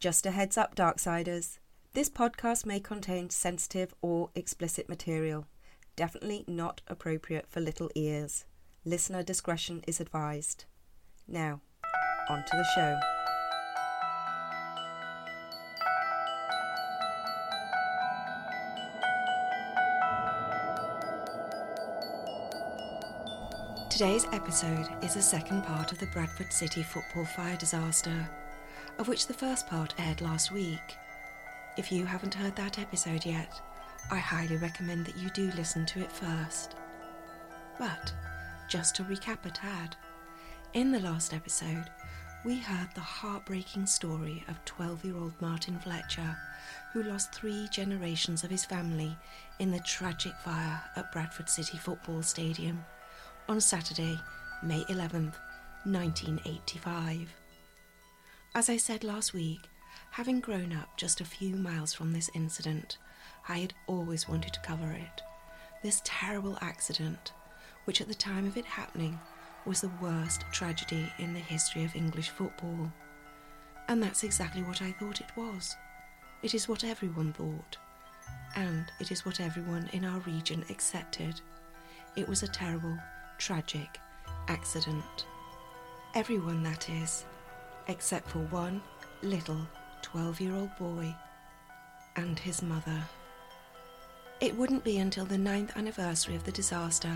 Just a heads up, Darksiders. This podcast may contain sensitive or explicit material. Definitely not appropriate for little ears. Listener discretion is advised. Now, on to the show. Today's episode is the second part of the Bradford City football fire disaster, of which the first part aired last week. If you haven't heard that episode yet, I highly recommend that you do listen to it first. But, just to recap a tad, in the last episode, we heard the heartbreaking story of 12 year old Martin Fletcher, who lost three generations of his family in the tragic fire at Bradford City Football Stadium on Saturday, May 11th, 1985. As I said last week, having grown up just a few miles from this incident, I had always wanted to cover it. This terrible accident, which at the time of it happening was the worst tragedy in the history of English football. And that's exactly what I thought it was. It is what everyone thought. And it is what everyone in our region accepted. It was a terrible, tragic accident. Everyone, that is, except for one little 12 year old boy and his mother. It wouldn't be until the ninth anniversary of the disaster,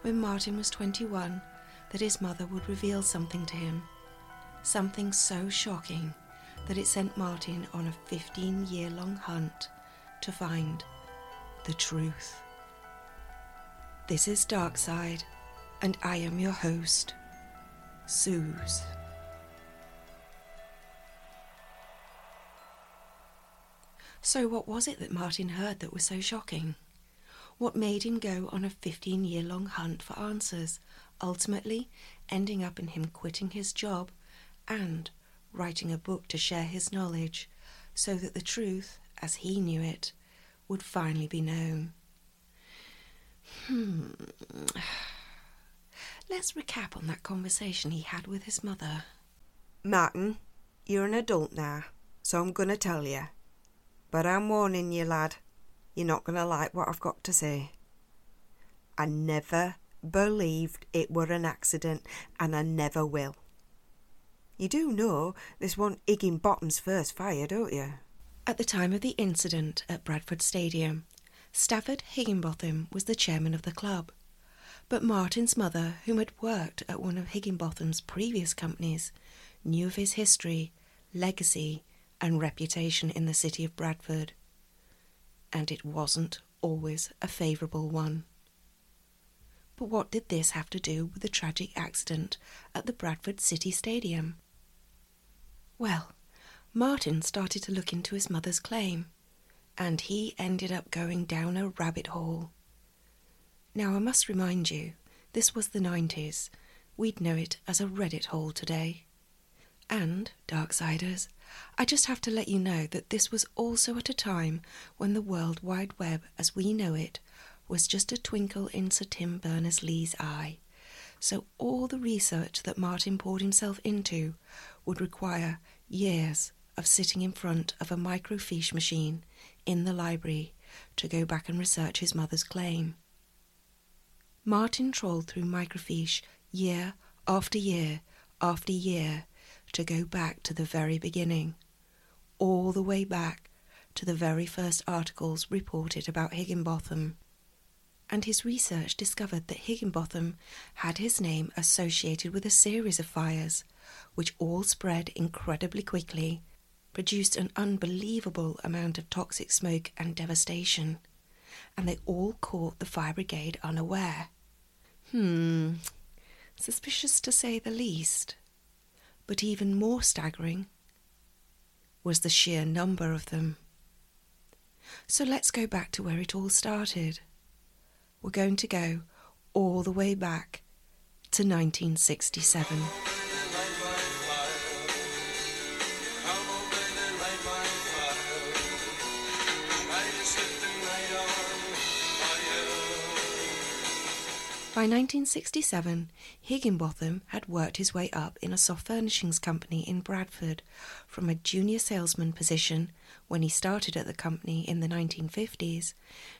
when Martin was 21, that his mother would reveal something to him. Something so shocking that it sent Martin on a 15 year long hunt to find the truth. This is Darkside, and I am your host, Suze. So, what was it that Martin heard that was so shocking? What made him go on a 15 year long hunt for answers, ultimately ending up in him quitting his job and writing a book to share his knowledge so that the truth, as he knew it, would finally be known? Hmm. Let's recap on that conversation he had with his mother. Martin, you're an adult now, so I'm going to tell you. But I'm warning you, lad, you're not going to like what I've got to say. I never believed it were an accident, and I never will. You do know this wasn't Higginbotham's first fire, don't you? At the time of the incident at Bradford Stadium, Stafford Higginbotham was the chairman of the club. But Martin's mother, whom had worked at one of Higginbotham's previous companies, knew of his history, legacy, and reputation in the city of Bradford. And it wasn't always a favourable one. But what did this have to do with the tragic accident at the Bradford City Stadium? Well, Martin started to look into his mother's claim, and he ended up going down a rabbit hole. Now, I must remind you, this was the 90s. We'd know it as a Reddit hole today. And, Darksiders, I just have to let you know that this was also at a time when the World Wide Web as we know it was just a twinkle in Sir Tim Berners Lee's eye. So all the research that Martin poured himself into would require years of sitting in front of a microfiche machine in the library to go back and research his mother's claim. Martin trawled through microfiche year after year after year to go back to the very beginning, all the way back to the very first articles reported about Higginbotham. And his research discovered that Higginbotham had his name associated with a series of fires, which all spread incredibly quickly, produced an unbelievable amount of toxic smoke and devastation, and they all caught the fire brigade unaware. Hmm, suspicious to say the least. But even more staggering was the sheer number of them. So let's go back to where it all started. We're going to go all the way back to 1967. By 1967, Higginbotham had worked his way up in a soft furnishings company in Bradford from a junior salesman position when he started at the company in the 1950s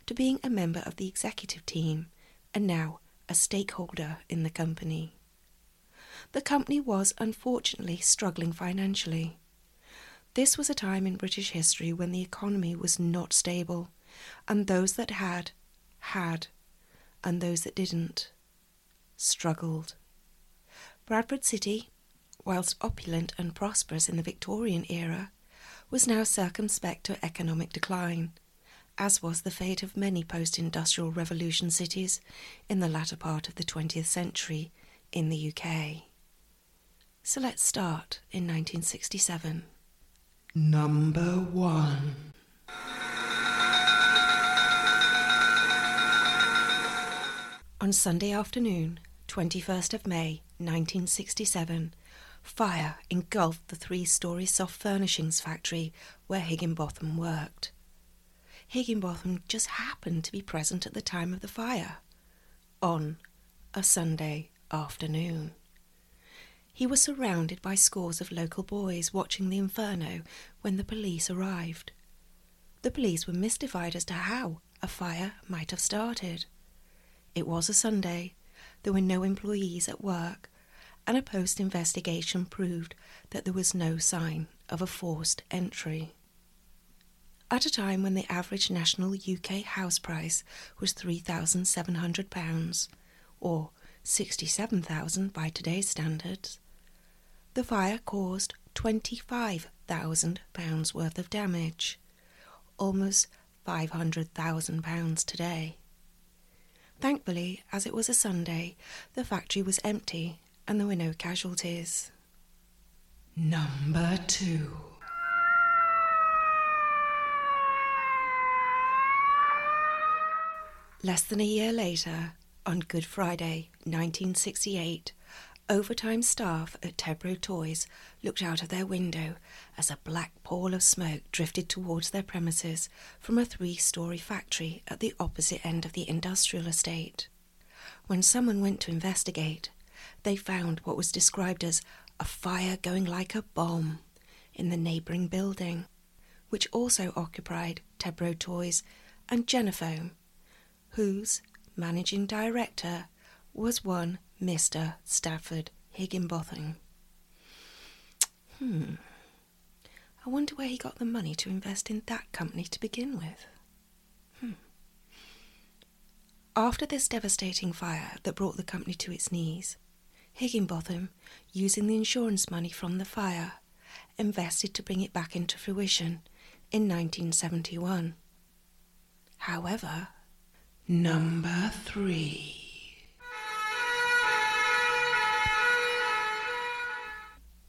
to being a member of the executive team and now a stakeholder in the company. The company was unfortunately struggling financially. This was a time in British history when the economy was not stable, and those that had, had, and those that didn't, struggled. Bradford City, whilst opulent and prosperous in the Victorian era, was now circumspect to economic decline, as was the fate of many post industrial revolution cities in the latter part of the 20th century in the UK. So let's start in 1967. Number one. On Sunday afternoon, 21st of May 1967, fire engulfed the three story soft furnishings factory where Higginbotham worked. Higginbotham just happened to be present at the time of the fire on a Sunday afternoon. He was surrounded by scores of local boys watching the inferno when the police arrived. The police were mystified as to how a fire might have started. It was a Sunday, there were no employees at work, and a post investigation proved that there was no sign of a forced entry. At a time when the average national UK house price was £3,700, or 67,000 by today's standards, the fire caused £25,000 worth of damage, almost £500,000 today. Thankfully, as it was a Sunday, the factory was empty and there were no casualties. Number two. Less than a year later, on Good Friday, 1968, overtime staff at Tebro Toys looked out of their window as a black pall of smoke drifted towards their premises from a three story factory at the opposite end of the industrial estate. When someone went to investigate, they found what was described as a fire going like a bomb in the neighbouring building, which also occupied Tebro Toys and Genofoam whose managing director was one Mr. Stafford Higginbotham. Hmm. I wonder where he got the money to invest in that company to begin with. Hmm. After this devastating fire that brought the company to its knees, Higginbotham, using the insurance money from the fire, invested to bring it back into fruition in 1971. However, Number three.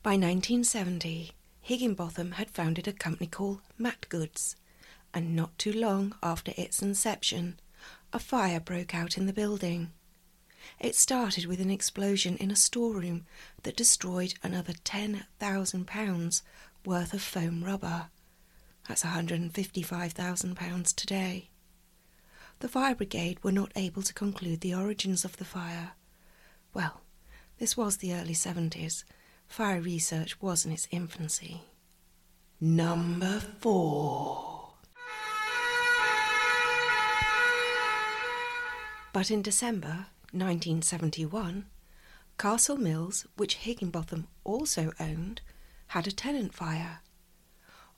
By 1970, Higginbotham had founded a company called Matt Goods, and not too long after its inception, a fire broke out in the building. It started with an explosion in a storeroom that destroyed another £10,000 worth of foam rubber. That's £155,000 today the fire brigade were not able to conclude the origins of the fire. Well, this was the early 70s. Fire research was in its infancy. Number four. But in December 1971, Castle Mills, which Higginbotham also owned, had a tenant fire.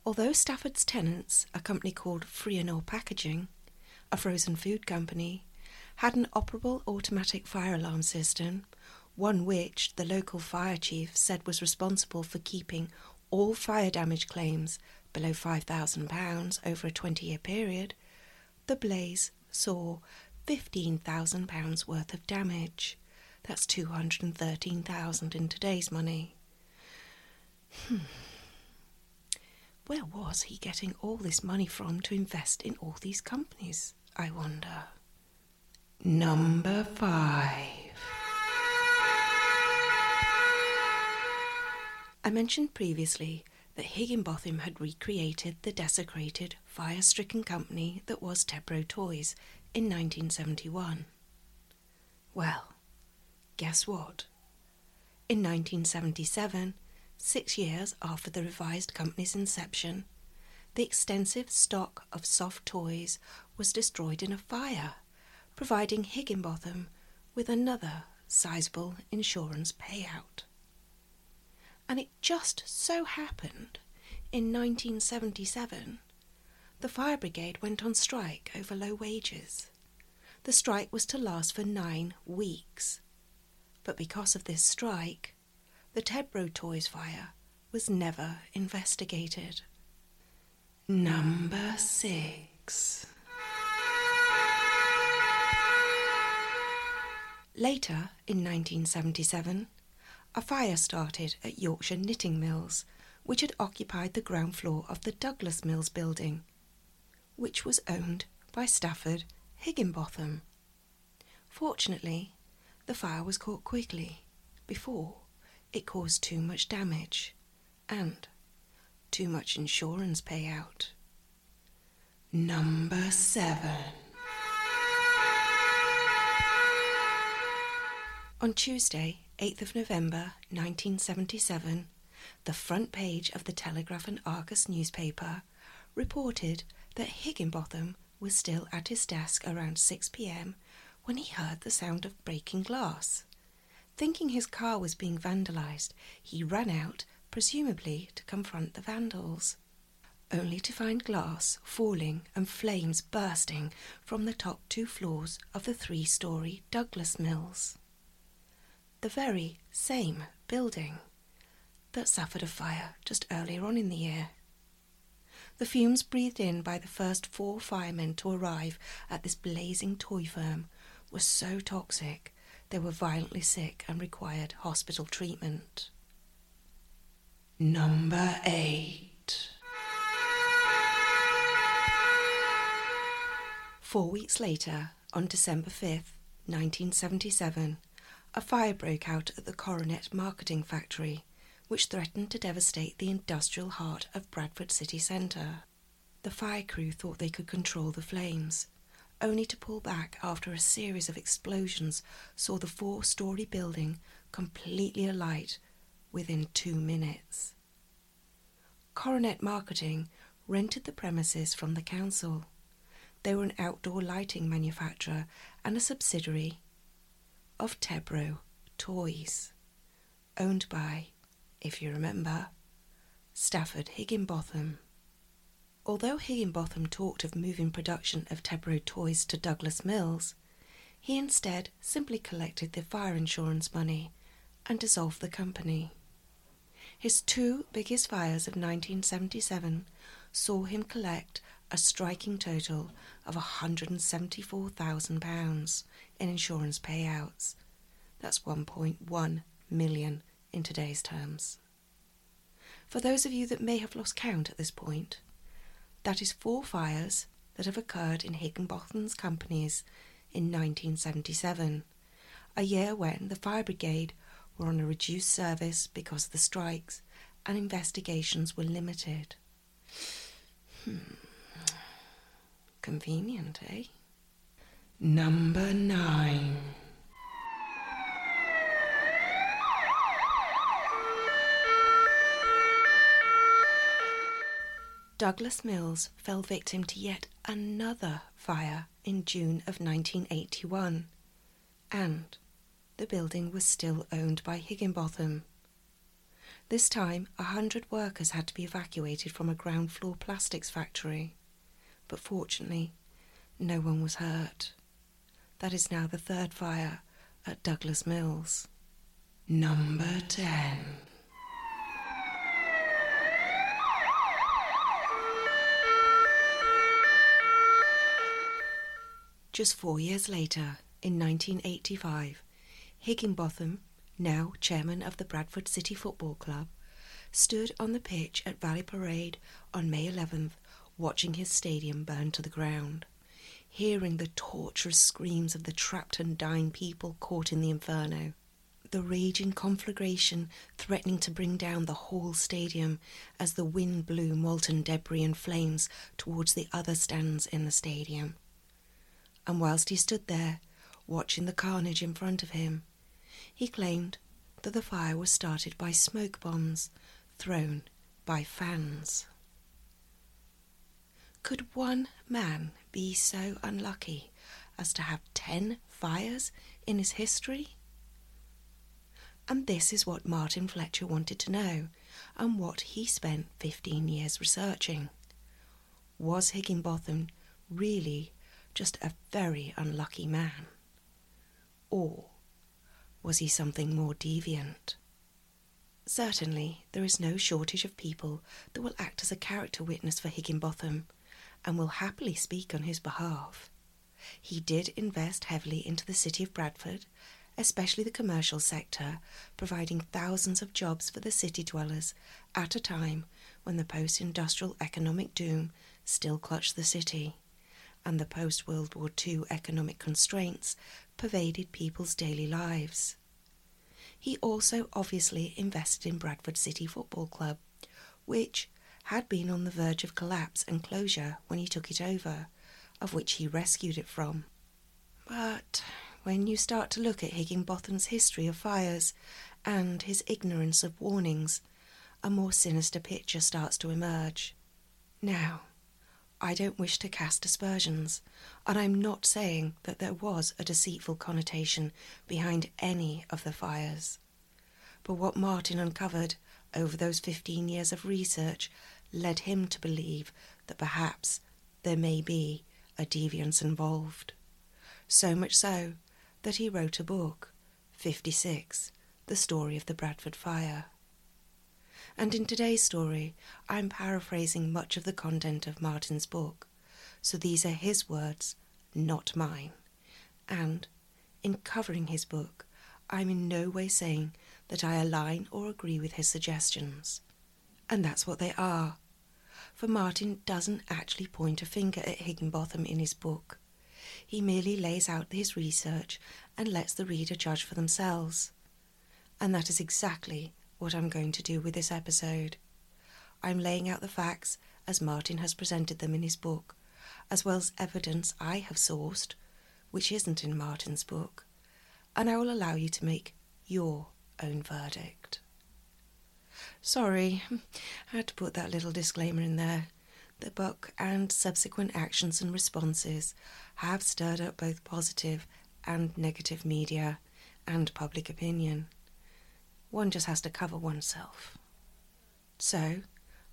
Although Stafford's tenants, a company called Free-n-all Packaging, a frozen food company, had an operable automatic fire alarm system, one which the local fire chief said was responsible for keeping all fire damage claims below £5,000 over a 20 year period, the blaze saw £15,000 worth of damage. That's 213,000 in today's money. Hmm. Where was he getting all this money from to invest in all these companies, I wonder? Number five. I mentioned previously that Higginbotham had recreated the desecrated, fire stricken company that was Tebro Toys in 1971. Well, guess what? In 1977, six years after the revised company's inception, the extensive stock of soft toys was destroyed in a fire, providing Higginbotham with another sizable insurance payout. And it just so happened in 1977 the fire brigade went on strike over low wages. The strike was to last for nine weeks. But because of this strike, the Tebro Toys fire was never investigated. Number six. Later, in 1977, a fire started at Yorkshire Knitting Mills, which had occupied the ground floor of the Douglas Mills building, which was owned by Stafford Higginbotham. Fortunately, the fire was caught quickly before it caused too much damage and too much insurance payout. Number seven. On Tuesday, 8th of November 1977, the front page of the Telegraph and Argus newspaper reported that Higginbotham was still at his desk around 6 pm when he heard the sound of breaking glass. Thinking his car was being vandalized, he ran out, presumably to confront the vandals, only to find glass falling and flames bursting from the top two floors of the three story Douglas Mills. The very same building that suffered a fire just earlier on in the year. The fumes breathed in by the first four firemen to arrive at this blazing toy firm were so toxic they were violently sick and required hospital treatment. Number 8 Four weeks later, on December 5th, 1977, a fire broke out at the Coronet Marketing Factory, which threatened to devastate the industrial heart of Bradford city centre. The fire crew thought they could control the flames, only to pull back after a series of explosions saw the four story building completely alight within two minutes. Coronet Marketing rented the premises from the council. They were an outdoor lighting manufacturer and a subsidiary of Tebro Toys, owned by, if you remember, Stafford Higginbotham. Although Higginbotham talked of moving production of Tebro toys to Douglas Mills, he instead simply collected the fire insurance money and dissolved the company. His two biggest fires of 1977 saw him collect a striking total of £174,000 in insurance payouts. That's 1.1 million in today's terms. For those of you that may have lost count at this point, that is four fires that have occurred in Higginbotham's companies in 1977, a year when the fire brigade were on a reduced service because of the strikes and investigations were limited. Hmm. Convenient, eh? Number nine. Douglas Mills fell victim to yet another fire in June of 1981, and the building was still owned by Higginbotham. This time, a hundred workers had to be evacuated from a ground floor plastics factory, but fortunately, no one was hurt. That is now the third fire at Douglas Mills. Number 10. Just four years later, in 1985, Higginbotham, now chairman of the Bradford City Football Club, stood on the pitch at Valley Parade on May 11th, watching his stadium burn to the ground, hearing the torturous screams of the trapped and dying people caught in the inferno, the raging conflagration threatening to bring down the whole stadium as the wind blew molten debris and flames towards the other stands in the stadium and whilst he stood there, watching the carnage in front of him. He claimed that the fire was started by smoke bombs thrown by fans. Could one man be so unlucky as to have ten fires in his history? And this is what Martin Fletcher wanted to know, and what he spent 15 years researching. Was Higginbotham really just a very unlucky man? Or was he something more deviant? Certainly, there is no shortage of people that will act as a character witness for Higginbotham and will happily speak on his behalf. He did invest heavily into the city of Bradford, especially the commercial sector, providing thousands of jobs for the city dwellers at a time when the post industrial economic doom still clutched the city and the post World War II economic constraints pervaded people's daily lives. He also obviously invested in Bradford City Football Club, which had been on the verge of collapse and closure when he took it over, of which he rescued it from. But when you start to look at Higginbotham's history of fires and his ignorance of warnings, a more sinister picture starts to emerge. Now, I don't wish to cast aspersions, and I'm not saying that there was a deceitful connotation behind any of the fires. But what Martin uncovered over those fifteen years of research led him to believe that perhaps there may be a deviance involved. So much so that he wrote a book, 56, The Story of the Bradford Fire. And in today's story, I'm paraphrasing much of the content of Martin's book, so these are his words, not mine. And in covering his book, I'm in no way saying that I align or agree with his suggestions. And that's what they are. For Martin doesn't actually point a finger at Higginbotham in his book. He merely lays out his research and lets the reader judge for themselves. And that is exactly what I'm going to do with this episode. I'm laying out the facts as Martin has presented them in his book, as well as evidence I have sourced, which isn't in Martin's book, and I will allow you to make your own verdict. Sorry, I had to put that little disclaimer in there. The book and subsequent actions and responses have stirred up both positive and negative media and public opinion. One just has to cover oneself. So,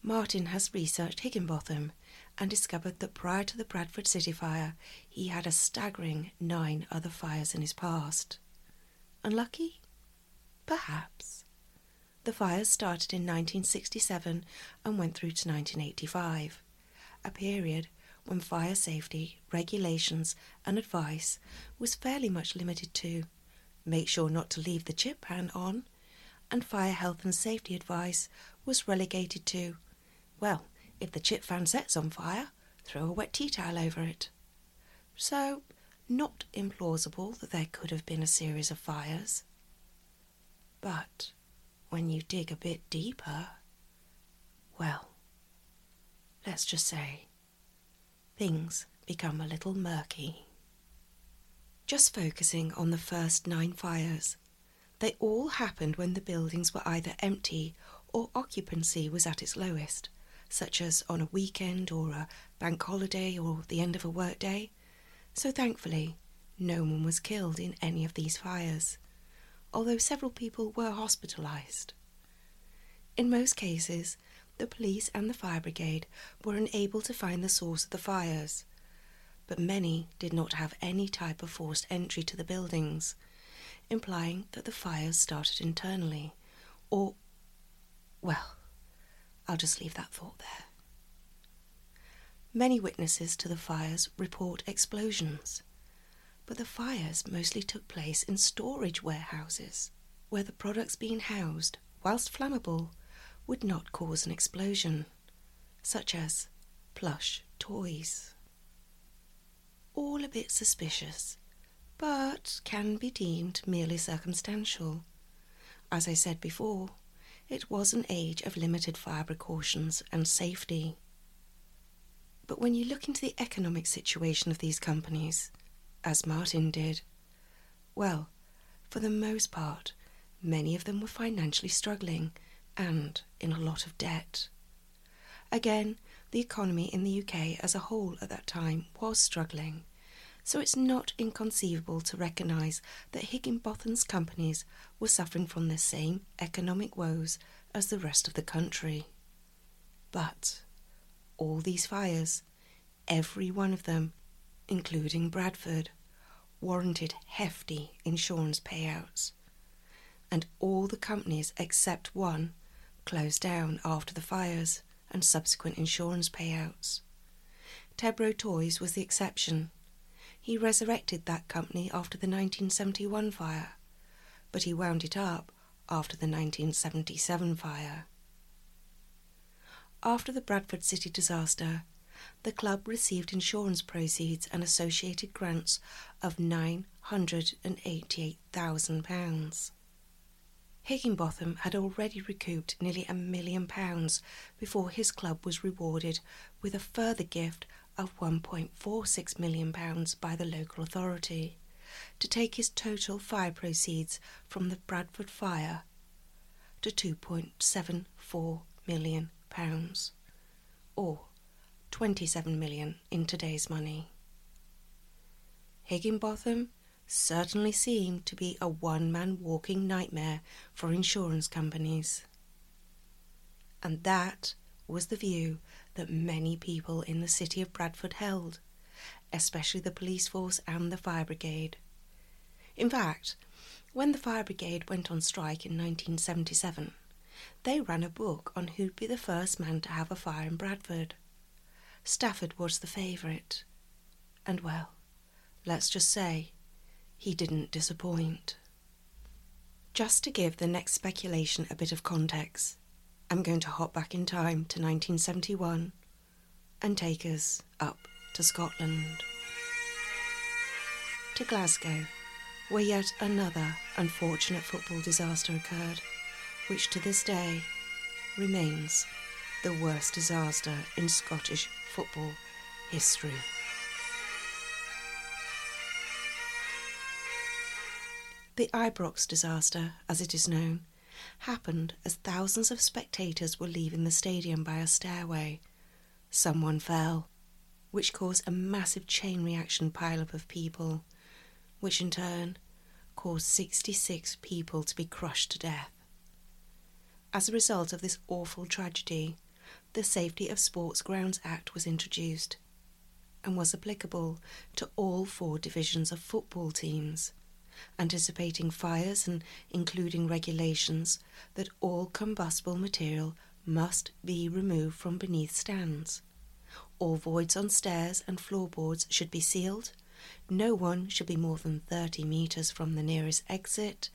Martin has researched Higginbotham and discovered that prior to the Bradford City fire, he had a staggering nine other fires in his past. Unlucky? Perhaps. The fires started in 1967 and went through to 1985, a period when fire safety, regulations, and advice was fairly much limited to make sure not to leave the chip pan on and fire health and safety advice was relegated to, well, if the chip fan sets on fire, throw a wet tea towel over it. So, not implausible that there could have been a series of fires. But when you dig a bit deeper, well, let's just say, things become a little murky. Just focusing on the first nine fires, they all happened when the buildings were either empty or occupancy was at its lowest, such as on a weekend or a bank holiday or the end of a workday. So thankfully, no one was killed in any of these fires, although several people were hospitalized. In most cases, the police and the fire brigade were unable to find the source of the fires, but many did not have any type of forced entry to the buildings implying that the fires started internally. Or, well, I'll just leave that thought there. Many witnesses to the fires report explosions, but the fires mostly took place in storage warehouses, where the products being housed, whilst flammable, would not cause an explosion, such as plush toys. All a bit suspicious, but can be deemed merely circumstantial. As I said before, it was an age of limited fire precautions and safety. But when you look into the economic situation of these companies, as Martin did, well, for the most part, many of them were financially struggling and in a lot of debt. Again, the economy in the UK as a whole at that time was struggling, so it's not inconceivable to recognise that Higginbotham's companies were suffering from the same economic woes as the rest of the country. But all these fires, every one of them, including Bradford, warranted hefty insurance payouts. And all the companies except one closed down after the fires and subsequent insurance payouts. Tebro Toys was the exception. He resurrected that company after the 1971 fire, but he wound it up after the 1977 fire. After the Bradford City disaster, the club received insurance proceeds and associated grants of £988,000. Higginbotham had already recouped nearly a million pounds before his club was rewarded with a further gift of £1.46 million by the local authority to take his total fire proceeds from the Bradford fire to £2.74 million, or 27 million in today's money. Higginbotham certainly seemed to be a one man walking nightmare for insurance companies. And that was the view that many people in the city of Bradford held, especially the police force and the fire brigade. In fact, when the fire brigade went on strike in 1977, they ran a book on who'd be the first man to have a fire in Bradford. Stafford was the favourite. And well, let's just say he didn't disappoint. Just to give the next speculation a bit of context, I'm going to hop back in time to 1971 and take us up to Scotland. To Glasgow, where yet another unfortunate football disaster occurred, which to this day remains the worst disaster in Scottish football history. The Ibrox disaster, as it is known, happened as thousands of spectators were leaving the stadium by a stairway. Someone fell, which caused a massive chain reaction pileup of people, which in turn caused 66 people to be crushed to death. As a result of this awful tragedy, the Safety of Sports Grounds Act was introduced and was applicable to all four divisions of football teams anticipating fires and including regulations that all combustible material must be removed from beneath stands. All voids on stairs and floorboards should be sealed. No one should be more than 30 metres from the nearest exit,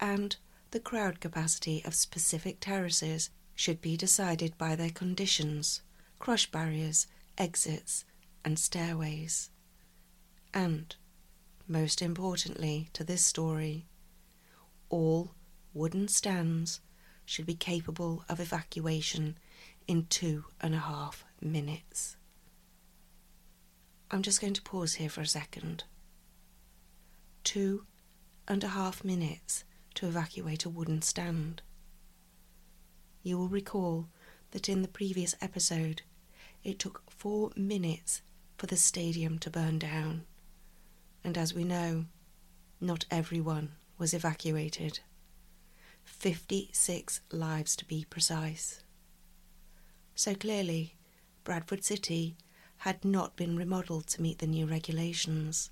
and the crowd capacity of specific terraces should be decided by their conditions, crush barriers, exits, and stairways. And most importantly to this story, all wooden stands should be capable of evacuation in two and a half minutes. I'm just going to pause here for a second. Two and a half minutes to evacuate a wooden stand. You will recall that in the previous episode it took four minutes for the stadium to burn down and as we know, not everyone was evacuated. 56 lives to be precise. So clearly, Bradford City had not been remodelled to meet the new regulations.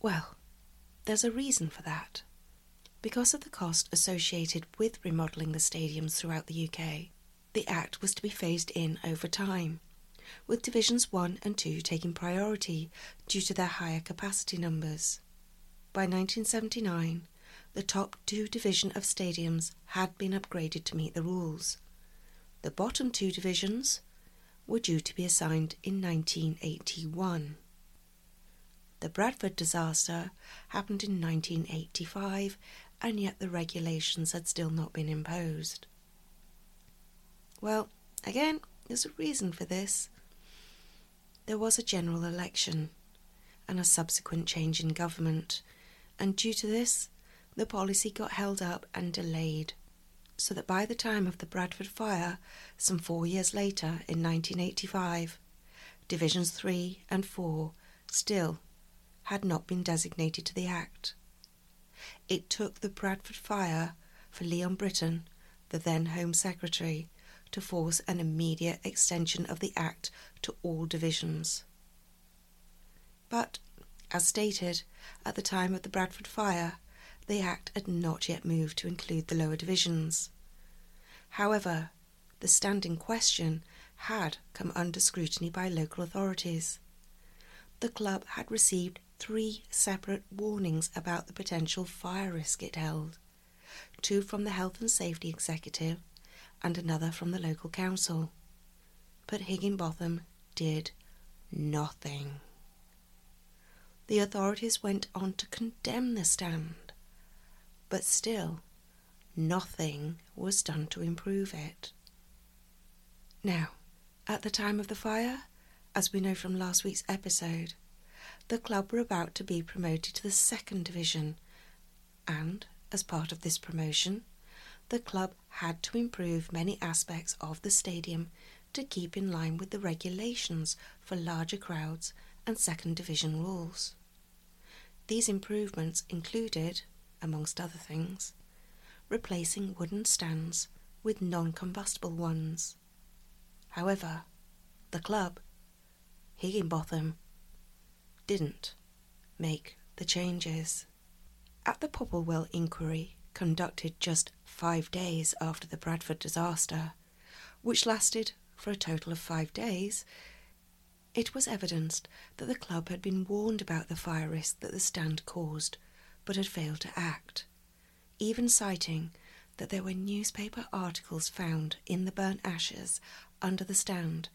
Well, there's a reason for that. Because of the cost associated with remodelling the stadiums throughout the UK, the Act was to be phased in over time with Divisions 1 and 2 taking priority due to their higher capacity numbers. By 1979, the top two division of stadiums had been upgraded to meet the rules. The bottom two divisions were due to be assigned in 1981. The Bradford disaster happened in 1985, and yet the regulations had still not been imposed. Well, again, there's a reason for this. There was a general election and a subsequent change in government, and due to this, the policy got held up and delayed, so that by the time of the Bradford fire, some four years later in 1985, Divisions 3 and 4 still had not been designated to the Act. It took the Bradford fire for Leon Brittan, the then Home Secretary, to force an immediate extension of the Act to all divisions. But, as stated, at the time of the Bradford fire, the Act had not yet moved to include the lower divisions. However, the standing question had come under scrutiny by local authorities. The club had received three separate warnings about the potential fire risk it held two from the Health and Safety Executive and another from the local council. But Higginbotham did nothing. The authorities went on to condemn the stand, but still nothing was done to improve it. Now, at the time of the fire, as we know from last week's episode, the club were about to be promoted to the second division, and as part of this promotion, the club had to improve many aspects of the stadium to keep in line with the regulations for larger crowds and second division rules. These improvements included, amongst other things, replacing wooden stands with non combustible ones. However, the club, Higginbotham, didn't make the changes. At the Popplewell inquiry, conducted just five days after the Bradford disaster, which lasted for a total of five days, it was evidenced that the club had been warned about the fire risk that the stand caused, but had failed to act, even citing that there were newspaper articles found in the burnt ashes under the stand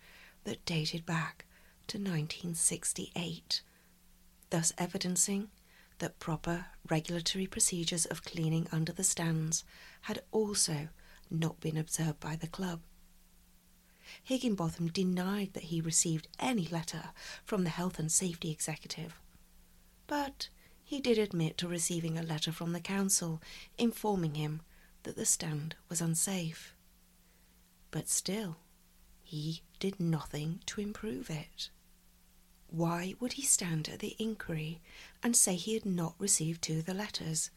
that dated back to 1968, thus evidencing that proper regulatory procedures of cleaning under the stands had also not been observed by the club. Higginbotham denied that he received any letter from the Health and Safety Executive, but he did admit to receiving a letter from the council informing him that the stand was unsafe. But still, he did nothing to improve it. Why would he stand at the inquiry and say he had not received two of the letters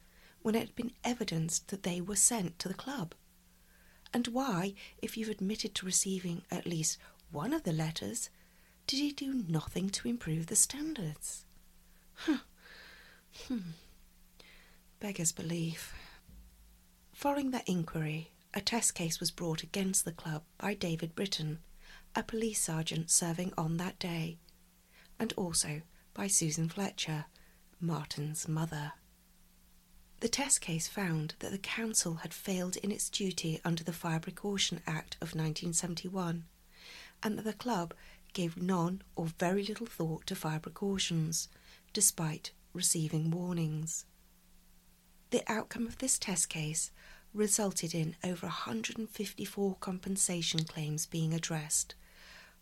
when it had been evidenced that they were sent to the club? And why, if you've admitted to receiving at least one of the letters, did he do nothing to improve the standards? Huh. Hmm. Beggars belief. Following that inquiry, a test case was brought against the club by David Britton, a police sergeant serving on that day and also by Susan Fletcher, Martin's mother. The test case found that the council had failed in its duty under the Fire Precaution Act of 1971 and that the club gave none or very little thought to fire precautions, despite receiving warnings. The outcome of this test case resulted in over 154 compensation claims being addressed,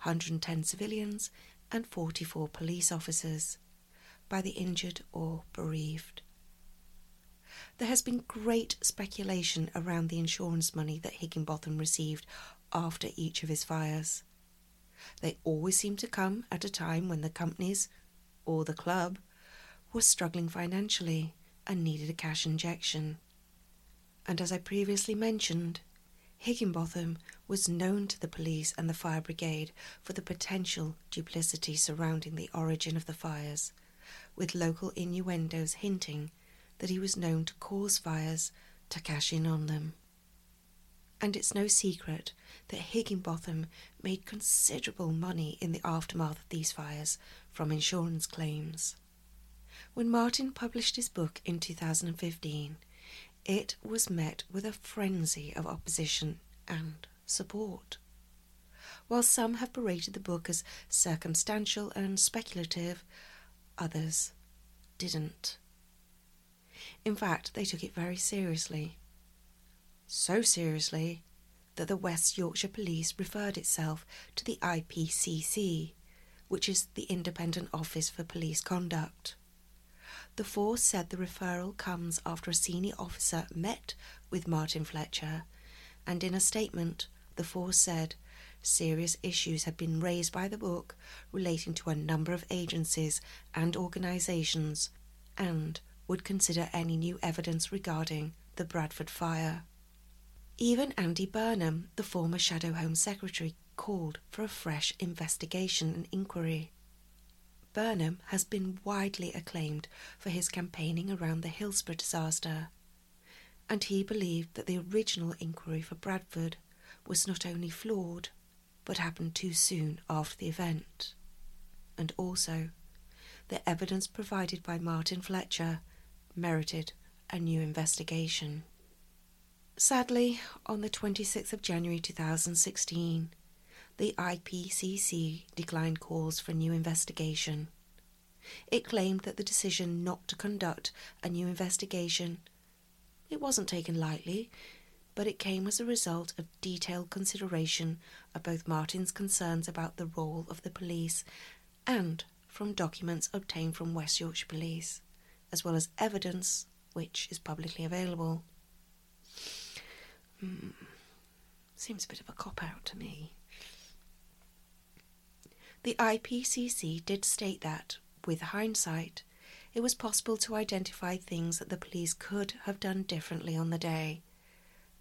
110 civilians and 44 police officers by the injured or bereaved. There has been great speculation around the insurance money that Higginbotham received after each of his fires. They always seem to come at a time when the companies, or the club, were struggling financially and needed a cash injection. And as I previously mentioned, Higginbotham was known to the police and the fire brigade for the potential duplicity surrounding the origin of the fires, with local innuendos hinting that he was known to cause fires to cash in on them. And it's no secret that Higginbotham made considerable money in the aftermath of these fires from insurance claims. When Martin published his book in 2015, it was met with a frenzy of opposition and support. While some have berated the book as circumstantial and speculative, others didn't. In fact, they took it very seriously. So seriously that the West Yorkshire Police referred itself to the IPCC, which is the Independent Office for Police Conduct. The force said the referral comes after a senior officer met with Martin Fletcher, and in a statement, the force said serious issues had been raised by the book relating to a number of agencies and organisations and would consider any new evidence regarding the Bradford fire. Even Andy Burnham, the former Shadow Home Secretary, called for a fresh investigation and inquiry. Burnham has been widely acclaimed for his campaigning around the Hillsborough disaster, and he believed that the original inquiry for Bradford was not only flawed, but happened too soon after the event, and also the evidence provided by Martin Fletcher merited a new investigation. Sadly, on the 26th of January 2016, the IPCC declined calls for a new investigation. It claimed that the decision not to conduct a new investigation it wasn't taken lightly, but it came as a result of detailed consideration of both Martin's concerns about the role of the police and from documents obtained from West Yorkshire Police, as well as evidence which is publicly available. Hmm. Seems a bit of a cop out to me. The IPCC did state that, with hindsight, it was possible to identify things that the police could have done differently on the day.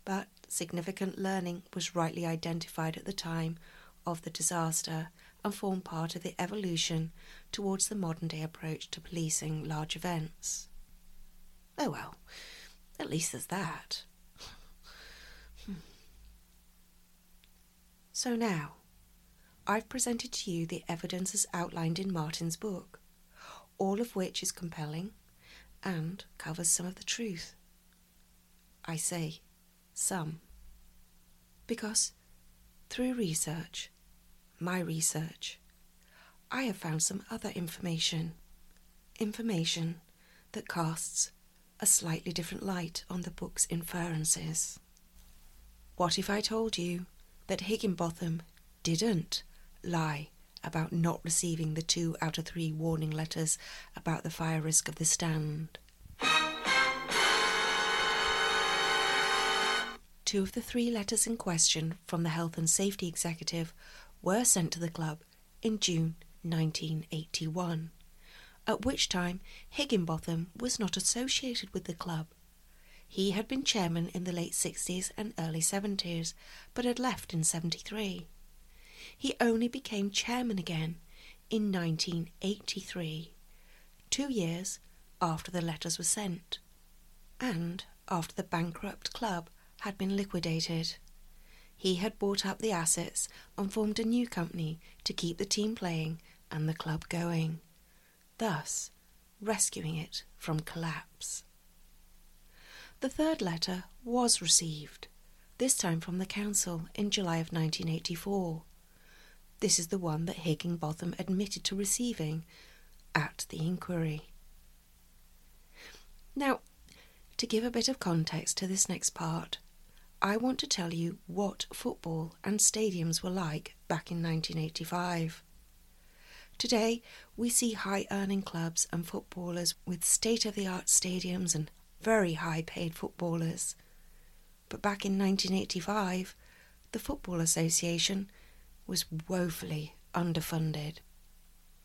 But significant learning was rightly identified at the time of the disaster and formed part of the evolution towards the modern day approach to policing large events. Oh well, at least there's that. Hmm. So now, I've presented to you the evidence as outlined in Martin's book, all of which is compelling and covers some of the truth. I say some. Because through research, my research, I have found some other information. Information that casts a slightly different light on the book's inferences. What if I told you that Heginbotham didn't lie about not receiving the two out of three warning letters about the fire risk of the stand. Two of the three letters in question from the Health and Safety Executive were sent to the club in June 1981, at which time Heginbotham was not associated with the club. He had been chairman in the late 60s and early 70s, but had left in 73 he only became chairman again in 1983, two years after the letters were sent, and after the bankrupt club had been liquidated. He had bought up the assets and formed a new company to keep the team playing and the club going, thus rescuing it from collapse. The third letter was received, this time from the council in July of 1984. This is the one that Heginbotham admitted to receiving at the inquiry. Now, to give a bit of context to this next part, I want to tell you what football and stadiums were like back in 1985. Today, we see high earning clubs and footballers with state of the art stadiums and very high paid footballers. But back in 1985, the Football Association was woefully underfunded.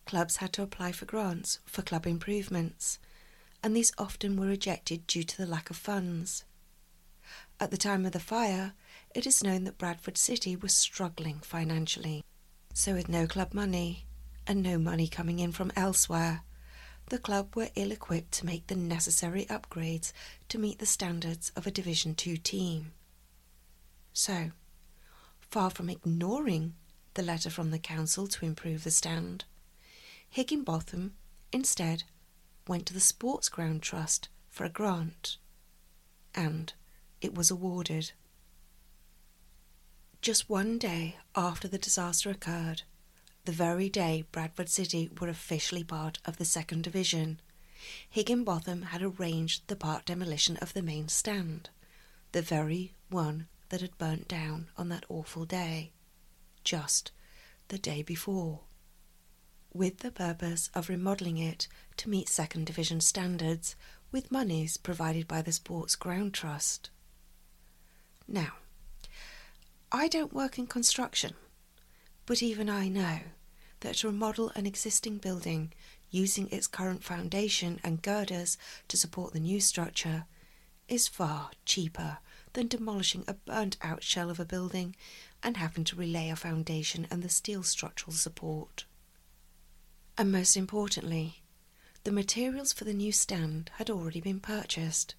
Clubs had to apply for grants for club improvements, and these often were rejected due to the lack of funds. At the time of the fire, it is known that Bradford City was struggling financially. So, with no club money and no money coming in from elsewhere, the club were ill equipped to make the necessary upgrades to meet the standards of a Division Two team. So, far from ignoring the letter from the council to improve the stand. Heginbotham, instead, went to the Sports Ground Trust for a grant, and it was awarded. Just one day after the disaster occurred, the very day Bradford City were officially part of the second division, Heginbotham had arranged the part demolition of the main stand, the very one that had burnt down on that awful day just the day before. with the purpose of remodelling it to meet second division standards with monies provided by the Sports Ground Trust. Now, I don't work in construction, but even I know that to remodel an existing building using its current foundation and girders to support the new structure is far cheaper than demolishing a burnt out shell of a building and having to relay a foundation and the steel structural support. And most importantly, the materials for the new stand had already been purchased.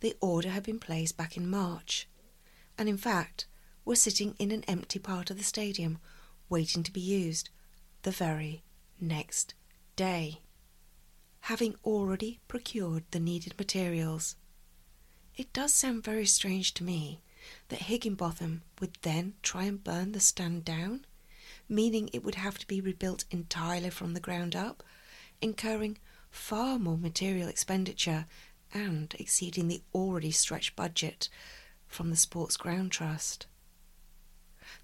The order had been placed back in March, and in fact were sitting in an empty part of the stadium waiting to be used the very next day. Having already procured the needed materials, it does sound very strange to me that Heginbotham would then try and burn the stand down, meaning it would have to be rebuilt entirely from the ground up, incurring far more material expenditure and exceeding the already stretched budget from the Sports Ground Trust.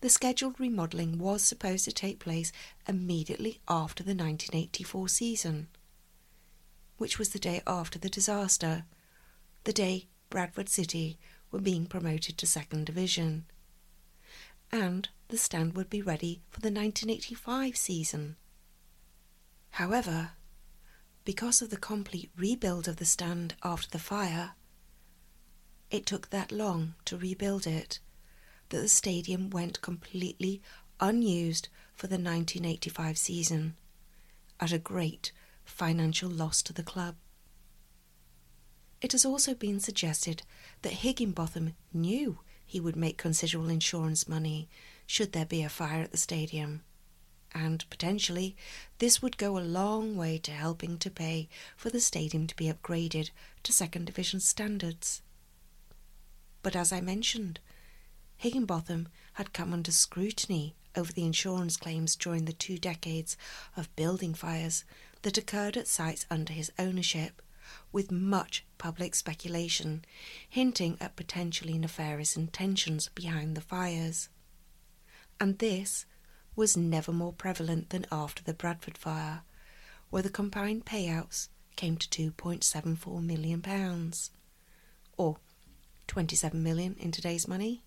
The scheduled remodelling was supposed to take place immediately after the 1984 season, which was the day after the disaster, the day Bradford City were being promoted to Second Division. And the stand would be ready for the 1985 season. However, because of the complete rebuild of the stand after the fire, it took that long to rebuild it that the stadium went completely unused for the 1985 season, at a great financial loss to the club. It has also been suggested that Heginbotham knew he would make considerable insurance money should there be a fire at the stadium, and potentially this would go a long way to helping to pay for the stadium to be upgraded to second division standards. But as I mentioned, Heginbotham had come under scrutiny over the insurance claims during the two decades of building fires that occurred at sites under his ownership with much public speculation hinting at potentially nefarious intentions behind the fires. And this was never more prevalent than after the Bradford fire, where the combined payouts came to £2.74 million, or 27 million in today's money,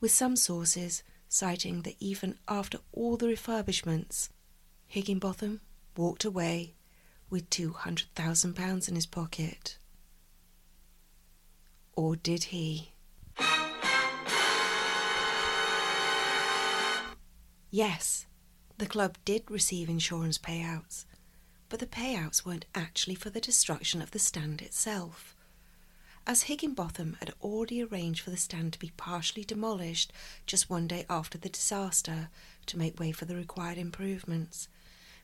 with some sources citing that even after all the refurbishments, Heginbotham walked away with £200,000 in his pocket. Or did he? Yes, the club did receive insurance payouts, but the payouts weren't actually for the destruction of the stand itself. As Heginbotham had already arranged for the stand to be partially demolished just one day after the disaster to make way for the required improvements,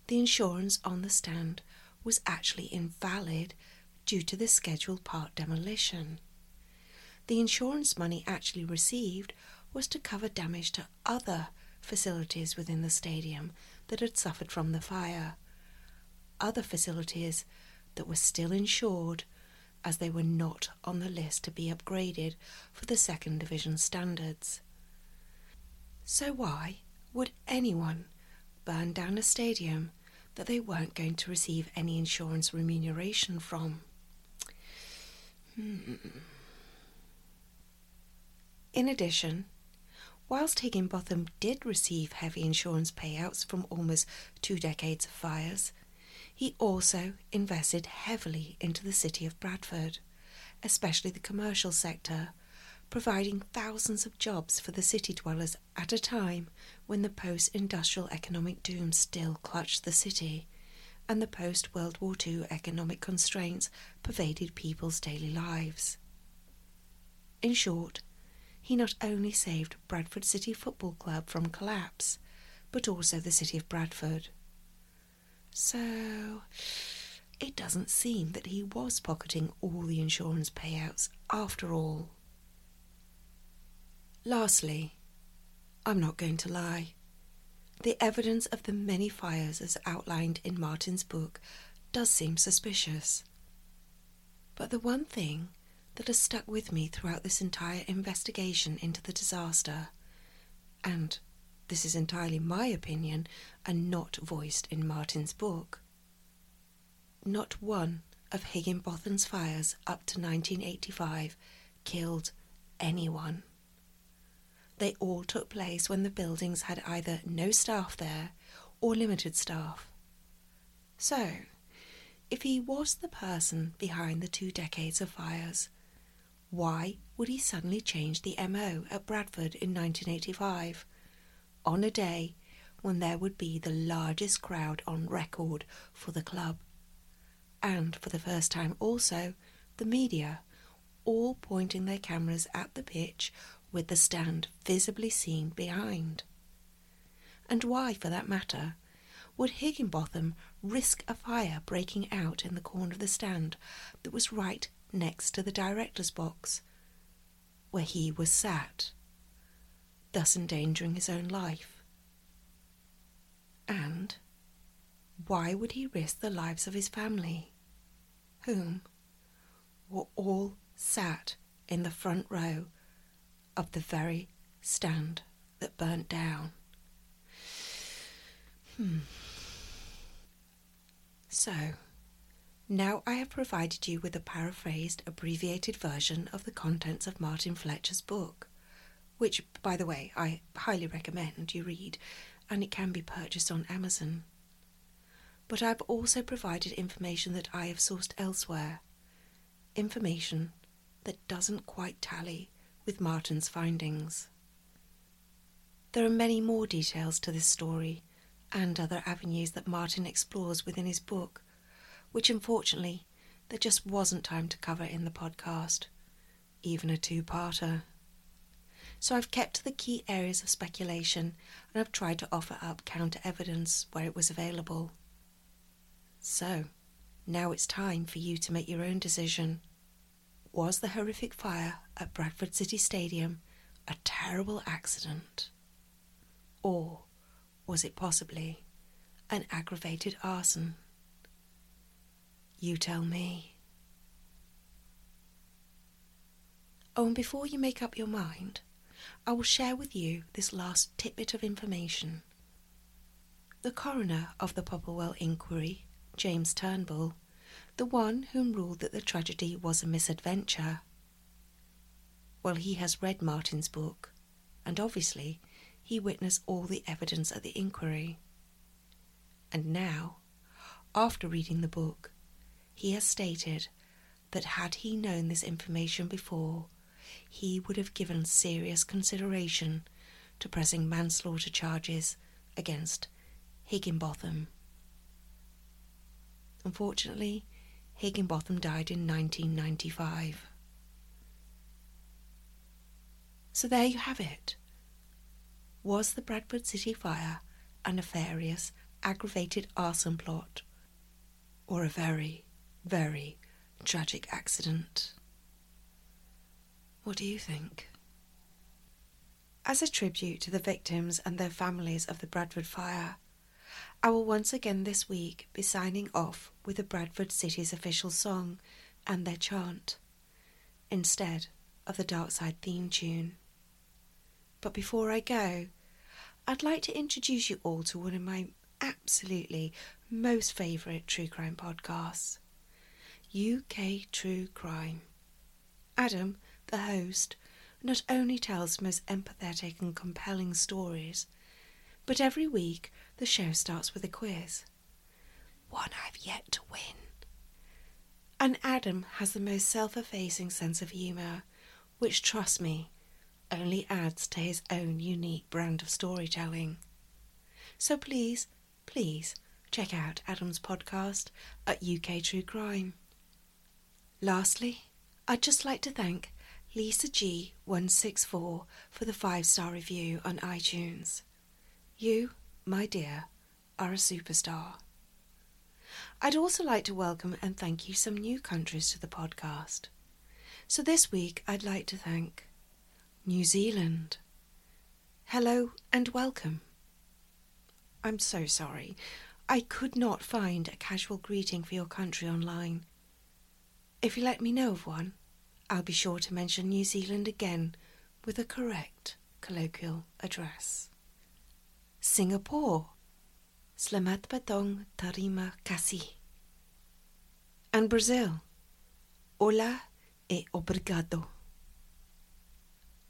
the insurance on the stand was actually invalid due to the scheduled part demolition. The insurance money actually received was to cover damage to other facilities within the stadium that had suffered from the fire, other facilities that were still insured as they were not on the list to be upgraded for the second division standards. So, why would anyone burn down a stadium that they weren't going to receive any insurance remuneration from. Hmm. In addition, whilst Heginbotham did receive heavy insurance payouts from almost two decades of fires, he also invested heavily into the city of Bradford, especially the commercial sector, providing thousands of jobs for the city dwellers at a time when the post industrial economic doom still clutched the city and the post World War II economic constraints pervaded people's daily lives. In short, he not only saved Bradford City Football Club from collapse, but also the city of Bradford. So, it doesn't seem that he was pocketing all the insurance payouts after all. Lastly, I'm not going to lie. The evidence of the many fires as outlined in Martin's book does seem suspicious. But the one thing that has stuck with me throughout this entire investigation into the disaster, and this is entirely my opinion and not voiced in Martin's book. Not one of Heginbotham's fires up to 1985 killed anyone. They all took place when the buildings had either no staff there or limited staff. So, if he was the person behind the two decades of fires, why would he suddenly change the MO at Bradford in 1985 on a day when there would be the largest crowd on record for the club? And for the first time, also, the media, all pointing their cameras at the pitch with the stand visibly seen behind. And why, for that matter, would Heginbotham risk a fire breaking out in the corner of the stand that was right next to the director's box, where he was sat, thus endangering his own life? And why would he risk the lives of his family, whom were all sat in the front row of the very stand that burnt down. Hmm. So, now I have provided you with a paraphrased, abbreviated version of the contents of Martin Fletcher's book, which, by the way, I highly recommend you read, and it can be purchased on Amazon. But I've also provided information that I have sourced elsewhere, information that doesn't quite tally with Martin's findings. There are many more details to this story and other avenues that Martin explores within his book, which unfortunately there just wasn't time to cover in the podcast, even a two parter. So I've kept to the key areas of speculation and I've tried to offer up counter evidence where it was available. So, now it's time for you to make your own decision. Was the horrific fire at Bradford City Stadium a terrible accident? Or was it possibly an aggravated arson? You tell me. Oh, and before you make up your mind, I will share with you this last tidbit of information. The coroner of the Popplewell inquiry, James Turnbull, the one whom ruled that the tragedy was a misadventure. Well, he has read Martin's book, and obviously he witnessed all the evidence at the inquiry. And now, after reading the book, he has stated that had he known this information before, he would have given serious consideration to pressing manslaughter charges against Heginbotham. Unfortunately, Heginbotham died in 1995. So there you have it. Was the Bradford City fire a nefarious, aggravated arson plot, or a very, very tragic accident? What do you think? As a tribute to the victims and their families of the Bradford fire, I will once again this week be signing off with the Bradford City's official song and their chant, instead of the Dark Side theme tune. But before I go, I'd like to introduce you all to one of my absolutely most favourite true crime podcasts UK True Crime. Adam, the host, not only tells most empathetic and compelling stories, but every week the show starts with a quiz. One I've yet to win. And Adam has the most self effacing sense of humour, which, trust me, only adds to his own unique brand of storytelling. So please, please check out Adam's podcast at UK True Crime. Lastly, I'd just like to thank Lisa G164 for the five star review on iTunes. You, my dear, are a superstar. I'd also like to welcome and thank you some new countries to the podcast. So this week I'd like to thank New Zealand. Hello and welcome. I'm so sorry. I could not find a casual greeting for your country online. If you let me know of one, I'll be sure to mention New Zealand again with a correct colloquial address. Singapore, Slamat Batong Tarima Kasi. And Brazil, Hola e obrigado.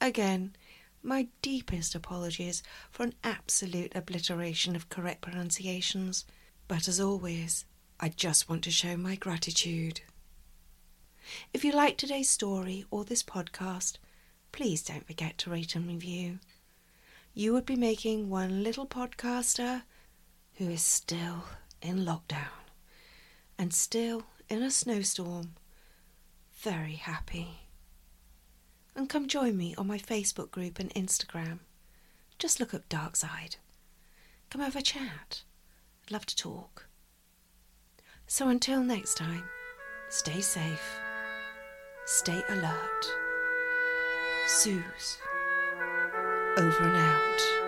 Again, my deepest apologies for an absolute obliteration of correct pronunciations, but as always, I just want to show my gratitude. If you like today's story or this podcast, please don't forget to rate and review. You would be making one little podcaster who is still in lockdown and still in a snowstorm very happy. And come join me on my Facebook group and Instagram. Just look up Darkside. Come have a chat. I'd love to talk. So until next time, stay safe, stay alert. Suze, over and out.